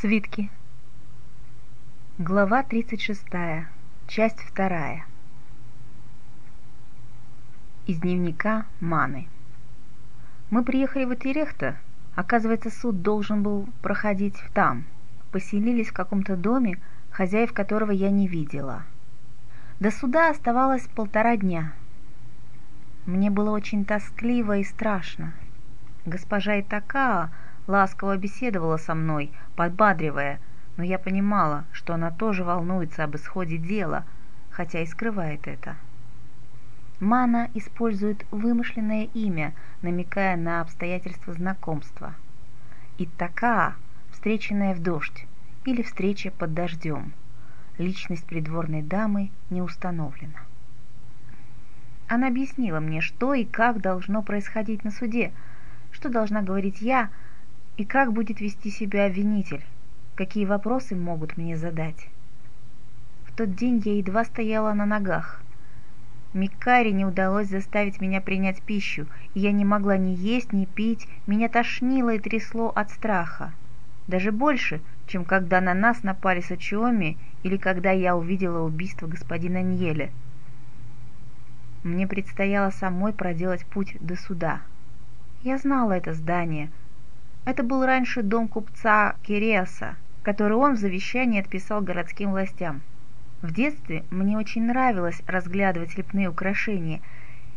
Свитки. Глава 36. Часть 2. Из дневника Маны. Мы приехали в Итерехта. Оказывается, суд должен был проходить там. Поселились в каком-то доме, хозяев которого я не видела. До суда оставалось полтора дня. Мне было очень тоскливо и страшно. Госпожа Итакаа ласково беседовала со мной, подбадривая, но я понимала, что она тоже волнуется об исходе дела, хотя и скрывает это. Мана использует вымышленное имя, намекая на обстоятельства знакомства. Итака, встреченная в дождь, или встреча под дождем. Личность придворной дамы не установлена. Она объяснила мне, что и как должно происходить на суде, что должна говорить я, и как будет вести себя обвинитель? Какие вопросы могут мне задать? В тот день я едва стояла на ногах. Микаре не удалось заставить меня принять пищу, и я не могла ни есть, ни пить, меня тошнило и трясло от страха. Даже больше, чем когда на нас напали Сачиоми или когда я увидела убийство господина Ньеля. Мне предстояло самой проделать путь до суда. Я знала это здание, это был раньше дом купца Кириаса, который он в завещании отписал городским властям. В детстве мне очень нравилось разглядывать лепные украшения.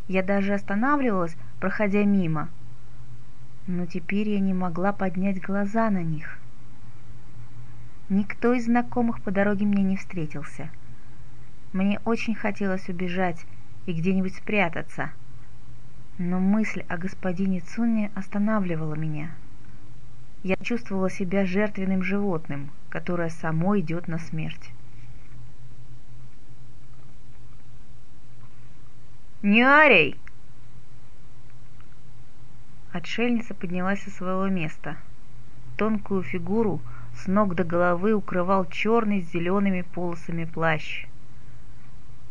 Я даже останавливалась, проходя мимо. Но теперь я не могла поднять глаза на них. Никто из знакомых по дороге мне не встретился. Мне очень хотелось убежать и где-нибудь спрятаться. Но мысль о господине Цунне останавливала меня я чувствовала себя жертвенным животным, которое само идет на смерть. «Нюарей!» Отшельница поднялась со своего места. Тонкую фигуру с ног до головы укрывал черный с зелеными полосами плащ,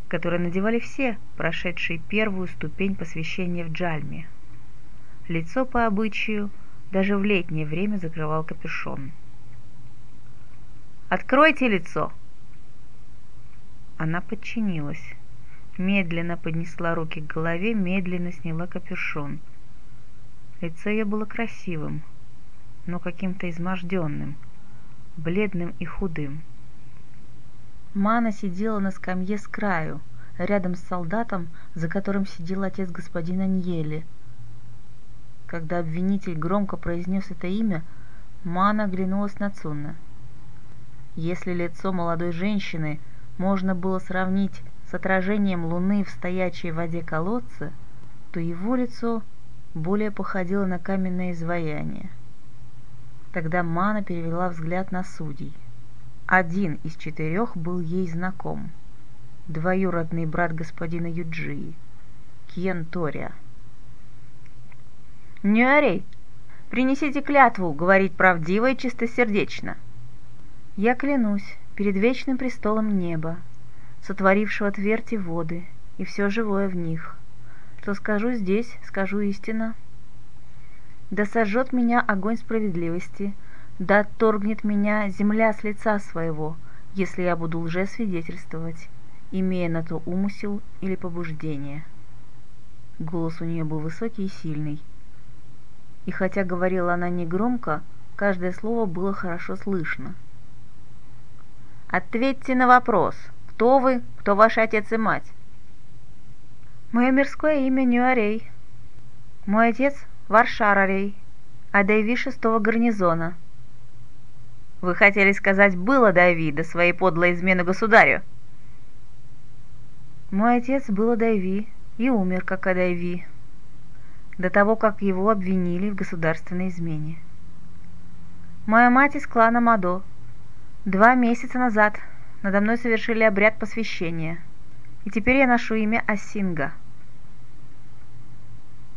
который надевали все, прошедшие первую ступень посвящения в Джальме. Лицо по обычаю – даже в летнее время закрывал капюшон. «Откройте лицо!» Она подчинилась. Медленно поднесла руки к голове, медленно сняла капюшон. Лицо ее было красивым, но каким-то изможденным, бледным и худым. Мана сидела на скамье с краю, рядом с солдатом, за которым сидел отец господина Ньели – когда обвинитель громко произнес это имя, Мана оглянулась на Цунна. Если лицо молодой женщины можно было сравнить с отражением луны в стоячей воде колодца, то его лицо более походило на каменное изваяние. Тогда Мана перевела взгляд на судей. Один из четырех был ей знаком. Двоюродный брат господина Юджии, Кьен Тория. Нюарей, принесите клятву говорить правдиво и чистосердечно. Я клянусь перед вечным престолом неба, сотворившего твердь воды, и все живое в них. Что скажу здесь, скажу истинно. Да сожжет меня огонь справедливости, да отторгнет меня земля с лица своего, если я буду лжесвидетельствовать, имея на то умысел или побуждение. Голос у нее был высокий и сильный, и хотя говорила она негромко, каждое слово было хорошо слышно. «Ответьте на вопрос. Кто вы, кто ваш отец и мать?» «Мое мирское имя Нюарей. Мой отец Варшарарей, Адайви шестого гарнизона». «Вы хотели сказать «было Дави» до своей подлой измены государю?» «Мой отец был Адайви и умер как Адайви», до того, как его обвинили в государственной измене. Моя мать из клана Мадо. Два месяца назад надо мной совершили обряд посвящения, и теперь я ношу имя Асинга.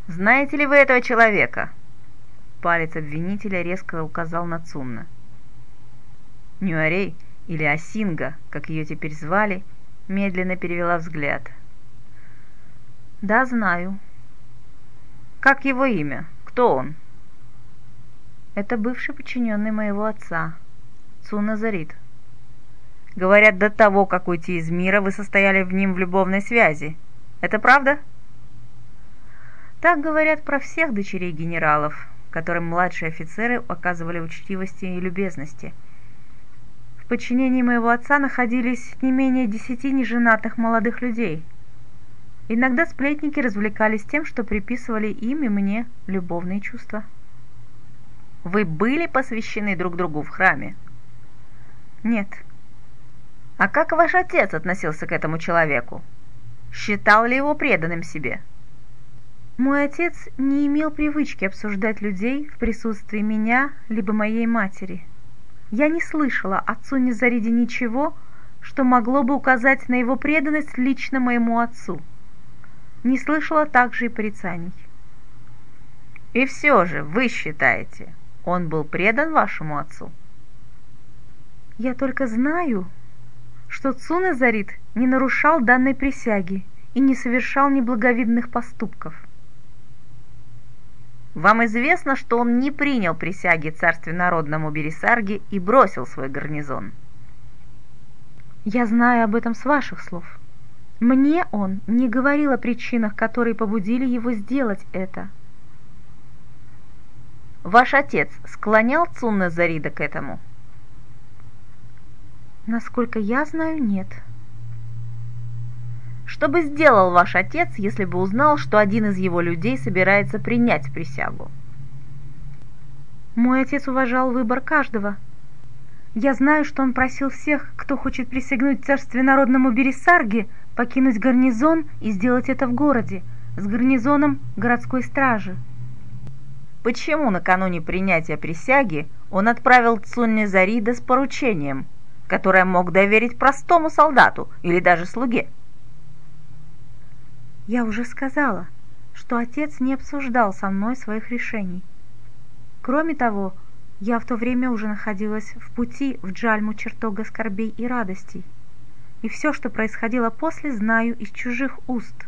«Знаете ли вы этого человека?» Палец обвинителя резко указал на Цунна. Нюарей, или Асинга, как ее теперь звали, медленно перевела взгляд. «Да, знаю», как его имя? Кто он? Это бывший подчиненный моего отца. Цуназарит. Говорят, до того, как уйти из мира, вы состояли в ним в любовной связи. Это правда? Так говорят про всех дочерей генералов, которым младшие офицеры оказывали учтивости и любезности. В подчинении моего отца находились не менее десяти неженатых молодых людей. Иногда сплетники развлекались тем, что приписывали им и мне любовные чувства. Вы были посвящены друг другу в храме? Нет. А как ваш отец относился к этому человеку? Считал ли его преданным себе? Мой отец не имел привычки обсуждать людей в присутствии меня либо моей матери. Я не слышала отцу Незариде ничего, что могло бы указать на его преданность лично моему отцу. Не слышала также и порицаний. И все же вы считаете, он был предан вашему отцу? Я только знаю, что Цунезарит не нарушал данной присяги и не совершал неблаговидных поступков. Вам известно, что он не принял присяги царстве народному Бересарге и бросил свой гарнизон? Я знаю об этом с ваших слов. Мне он не говорил о причинах, которые побудили его сделать это. Ваш отец склонял Цунна Зарида к этому? Насколько я знаю, нет. Что бы сделал ваш отец, если бы узнал, что один из его людей собирается принять присягу? Мой отец уважал выбор каждого. Я знаю, что он просил всех, кто хочет присягнуть царстве народному Бересарге, покинуть гарнизон и сделать это в городе, с гарнизоном городской стражи. Почему накануне принятия присяги он отправил Цунни Зарида с поручением – которое мог доверить простому солдату или даже слуге. Я уже сказала, что отец не обсуждал со мной своих решений. Кроме того, я в то время уже находилась в пути в Джальму чертога скорбей и радостей, и все, что происходило после, знаю из чужих уст.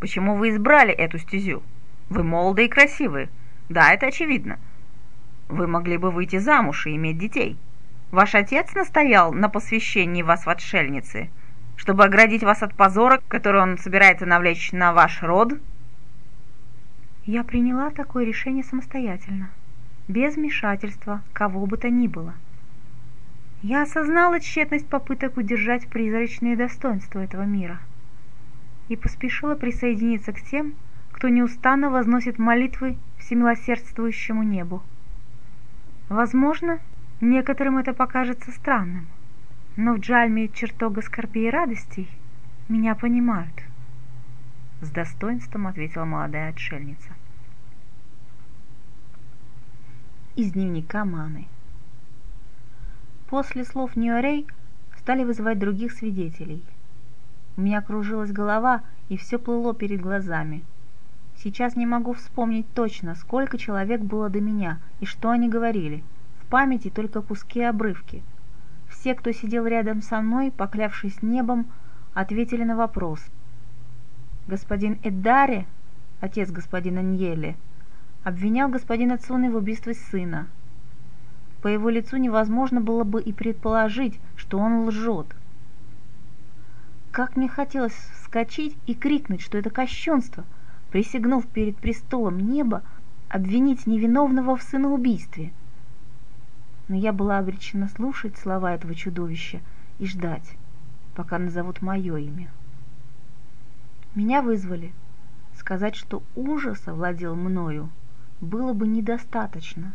Почему вы избрали эту стезю? Вы молоды и красивы. Да, это очевидно. Вы могли бы выйти замуж и иметь детей. Ваш отец настоял на посвящении вас в отшельницы, чтобы оградить вас от позора, который он собирается навлечь на ваш род?» Я приняла такое решение самостоятельно, без вмешательства кого бы то ни было. Я осознала тщетность попыток удержать призрачные достоинства этого мира и поспешила присоединиться к тем, кто неустанно возносит молитвы всемилосердствующему небу. Возможно, Некоторым это покажется странным, но в Джальме чертога скорби и радостей меня понимают. С достоинством ответила молодая отшельница. Из дневника Маны. После слов Ньюарей стали вызывать других свидетелей. У меня кружилась голова, и все плыло перед глазами. Сейчас не могу вспомнить точно, сколько человек было до меня и что они говорили – памяти только куски обрывки. Все, кто сидел рядом со мной, поклявшись небом, ответили на вопрос. Господин Эдаре, отец господина Ньеле, обвинял господина Цуны в убийстве сына. По его лицу невозможно было бы и предположить, что он лжет. Как мне хотелось вскочить и крикнуть, что это кощунство, присягнув перед престолом неба, обвинить невиновного в сыноубийстве – но я была обречена слушать слова этого чудовища и ждать, пока назовут мое имя. Меня вызвали. Сказать, что ужас овладел мною, было бы недостаточно.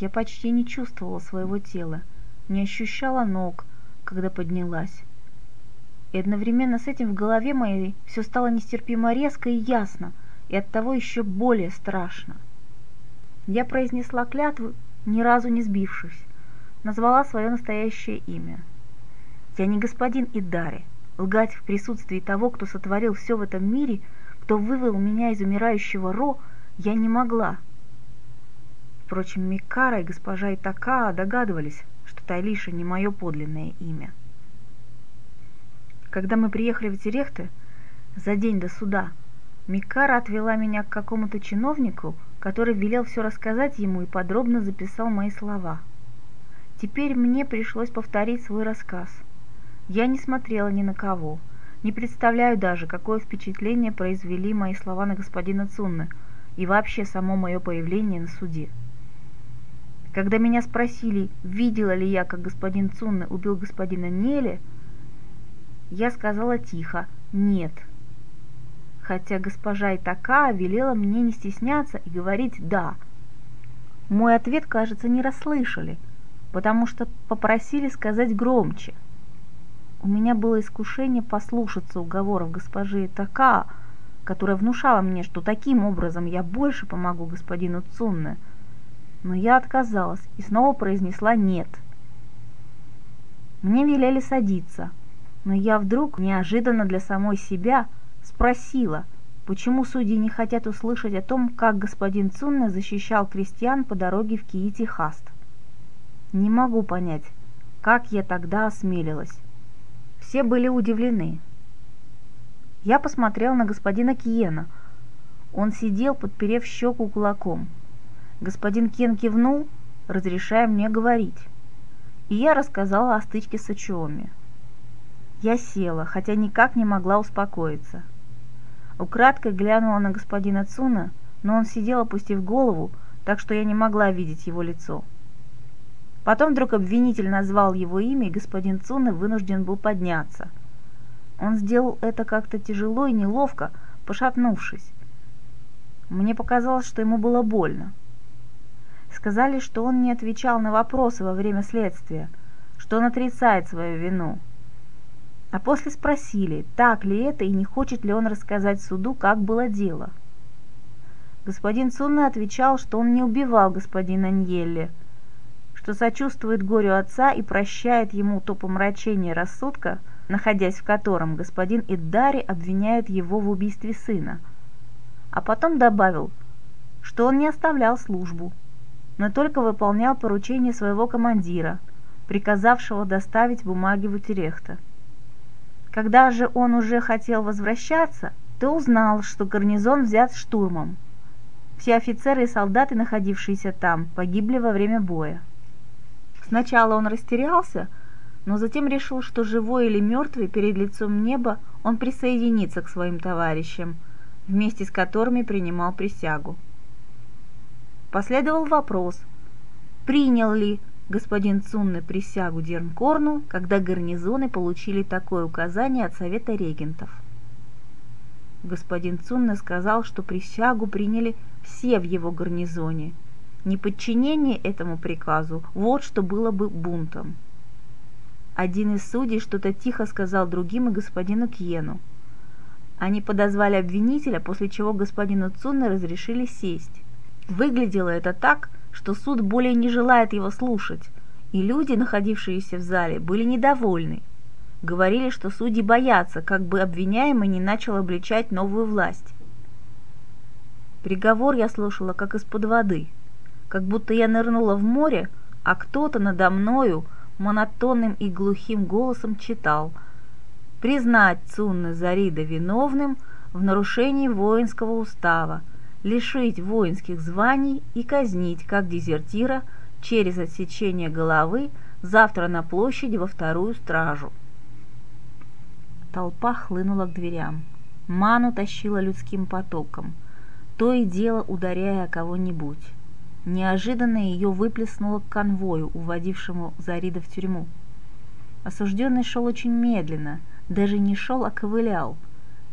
Я почти не чувствовала своего тела, не ощущала ног, когда поднялась. И одновременно с этим в голове моей все стало нестерпимо резко и ясно, и оттого еще более страшно. Я произнесла клятву ни разу не сбившись, назвала свое настоящее имя. Я не господин Идари, лгать в присутствии того, кто сотворил все в этом мире, кто вывел меня из умирающего Ро, я не могла. Впрочем, Микара и госпожа Итакаа догадывались, что Тайлиша не мое подлинное имя. Когда мы приехали в Терехте, за день до суда, Микара отвела меня к какому-то чиновнику, который велел все рассказать ему и подробно записал мои слова. Теперь мне пришлось повторить свой рассказ. Я не смотрела ни на кого, не представляю даже, какое впечатление произвели мои слова на господина Цунна и вообще само мое появление на суде. Когда меня спросили, видела ли я, как господин Цунна убил господина Неле, я сказала тихо «нет», хотя госпожа Итака велела мне не стесняться и говорить «да». Мой ответ, кажется, не расслышали, потому что попросили сказать громче. У меня было искушение послушаться уговоров госпожи Итака, которая внушала мне, что таким образом я больше помогу господину Цунне – но я отказалась и снова произнесла «нет». Мне велели садиться, но я вдруг, неожиданно для самой себя, спросила, почему судьи не хотят услышать о том, как господин Цунне защищал крестьян по дороге в Киити-Хаст. Не могу понять, как я тогда осмелилась. Все были удивлены. Я посмотрел на господина Киена. Он сидел, подперев щеку кулаком – Господин Кен кивнул, разрешая мне говорить. И я рассказала о стычке с Ачиоми. Я села, хотя никак не могла успокоиться. Украдкой глянула на господина Цуна, но он сидел, опустив голову, так что я не могла видеть его лицо. Потом вдруг обвинитель назвал его имя, и господин Цуна вынужден был подняться. Он сделал это как-то тяжело и неловко, пошатнувшись. Мне показалось, что ему было больно. Сказали, что он не отвечал на вопросы во время следствия, что он отрицает свою вину. А после спросили, так ли это и не хочет ли он рассказать суду, как было дело. Господин Цунна отвечал, что он не убивал господина Ньелли, что сочувствует горю отца и прощает ему то помрачение рассудка, находясь в котором господин Иддари обвиняет его в убийстве сына. А потом добавил, что он не оставлял службу, но только выполнял поручение своего командира, приказавшего доставить бумаги в Утерехта. Когда же он уже хотел возвращаться, то узнал, что гарнизон взят штурмом. Все офицеры и солдаты, находившиеся там, погибли во время боя. Сначала он растерялся, но затем решил, что живой или мертвый перед лицом неба он присоединится к своим товарищам, вместе с которыми принимал присягу. Последовал вопрос, принял ли господин Цунны присягу Дернкорну, когда гарнизоны получили такое указание от Совета регентов. Господин Цунны сказал, что присягу приняли все в его гарнизоне. Неподчинение этому приказу – вот что было бы бунтом. Один из судей что-то тихо сказал другим и господину Кьену. Они подозвали обвинителя, после чего господину Цунне разрешили сесть. Выглядело это так, что суд более не желает его слушать, и люди, находившиеся в зале, были недовольны. Говорили, что судьи боятся, как бы обвиняемый не начал обличать новую власть. Приговор я слушала как из-под воды, как будто я нырнула в море, а кто-то надо мною монотонным и глухим голосом читал «Признать Цунна Зарида виновным в нарушении воинского устава, лишить воинских званий и казнить как дезертира через отсечение головы завтра на площади во вторую стражу. Толпа хлынула к дверям. Ману тащила людским потоком, то и дело ударяя кого-нибудь. Неожиданно ее выплеснуло к конвою, уводившему Зарида в тюрьму. Осужденный шел очень медленно, даже не шел, а ковылял.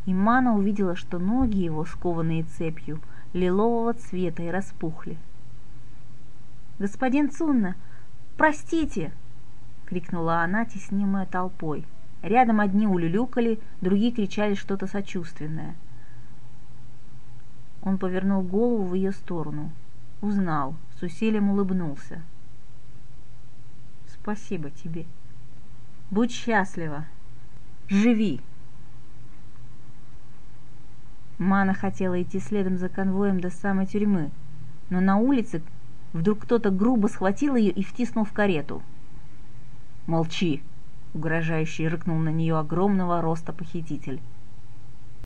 И Мана увидела, что ноги его, скованные цепью, — лилового цвета и распухли. «Господин Цунна, простите!» — крикнула она, теснимая толпой. Рядом одни улюлюкали, другие кричали что-то сочувственное. Он повернул голову в ее сторону. Узнал, с усилием улыбнулся. «Спасибо тебе. Будь счастлива. Живи!» Мана хотела идти следом за конвоем до самой тюрьмы, но на улице вдруг кто-то грубо схватил ее и втиснул в карету. «Молчи!» — угрожающе рыкнул на нее огромного роста похититель.